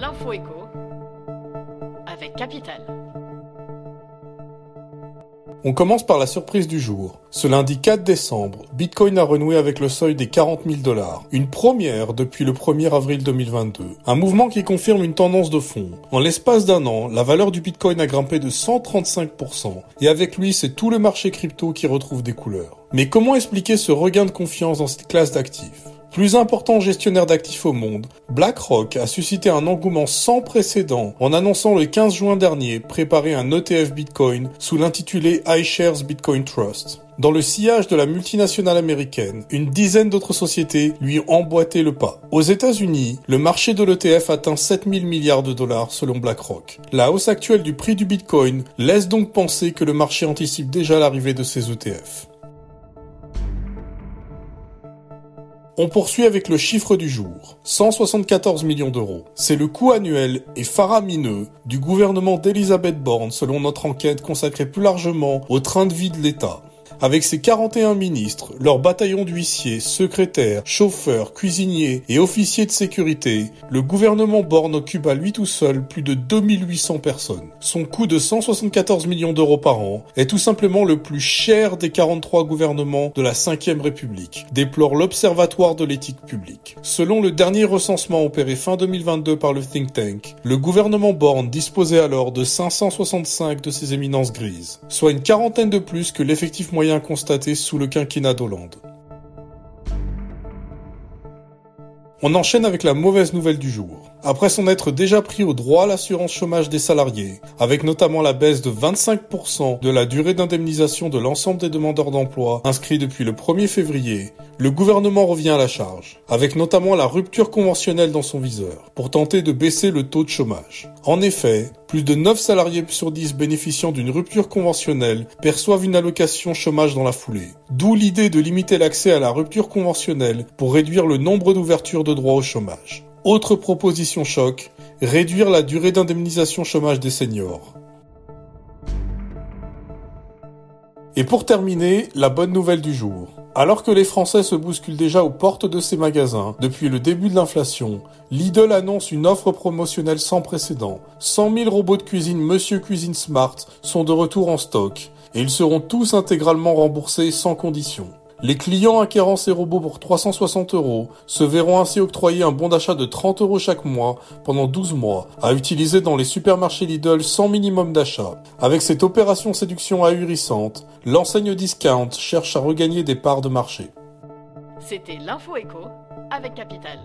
L'info écho avec Capital. On commence par la surprise du jour. Ce lundi 4 décembre, Bitcoin a renoué avec le seuil des 40 000 dollars. Une première depuis le 1er avril 2022. Un mouvement qui confirme une tendance de fond. En l'espace d'un an, la valeur du Bitcoin a grimpé de 135%. Et avec lui, c'est tout le marché crypto qui retrouve des couleurs. Mais comment expliquer ce regain de confiance dans cette classe d'actifs? Plus important gestionnaire d'actifs au monde, BlackRock a suscité un engouement sans précédent en annonçant le 15 juin dernier préparer un ETF Bitcoin sous l'intitulé iShares Bitcoin Trust. Dans le sillage de la multinationale américaine, une dizaine d'autres sociétés lui ont emboîté le pas. Aux États-Unis, le marché de l'ETF atteint 7000 milliards de dollars selon BlackRock. La hausse actuelle du prix du Bitcoin laisse donc penser que le marché anticipe déjà l'arrivée de ces ETF. On poursuit avec le chiffre du jour. 174 millions d'euros. C'est le coût annuel et faramineux du gouvernement d'Elisabeth Borne selon notre enquête consacrée plus largement au train de vie de l'État. Avec ses 41 ministres, leurs bataillons d'huissiers, secrétaires, chauffeurs, cuisiniers et officiers de sécurité, le gouvernement Borne occupe à lui tout seul plus de 2800 personnes. Son coût de 174 millions d'euros par an est tout simplement le plus cher des 43 gouvernements de la 5ème République, déplore l'Observatoire de l'éthique publique. Selon le dernier recensement opéré fin 2022 par le think tank, le gouvernement Borne disposait alors de 565 de ses éminences grises, soit une quarantaine de plus que l'effectif constaté sous le quinquennat d'Hollande. On enchaîne avec la mauvaise nouvelle du jour. Après s'en être déjà pris au droit à l'assurance chômage des salariés, avec notamment la baisse de 25% de la durée d'indemnisation de l'ensemble des demandeurs d'emploi inscrits depuis le 1er février, le gouvernement revient à la charge, avec notamment la rupture conventionnelle dans son viseur, pour tenter de baisser le taux de chômage. En effet, plus de 9 salariés sur 10 bénéficiant d'une rupture conventionnelle perçoivent une allocation chômage dans la foulée. D'où l'idée de limiter l'accès à la rupture conventionnelle pour réduire le nombre d'ouvertures de droits au chômage. Autre proposition choc, réduire la durée d'indemnisation chômage des seniors. Et pour terminer, la bonne nouvelle du jour. Alors que les Français se bousculent déjà aux portes de ces magasins depuis le début de l'inflation, Lidl annonce une offre promotionnelle sans précédent. 100 000 robots de cuisine Monsieur Cuisine Smart sont de retour en stock et ils seront tous intégralement remboursés sans condition. Les clients acquérant ces robots pour 360 euros se verront ainsi octroyer un bon d'achat de 30 euros chaque mois pendant 12 mois à utiliser dans les supermarchés Lidl sans minimum d'achat. Avec cette opération séduction ahurissante, l'enseigne discount cherche à regagner des parts de marché. C'était l'info écho avec Capital.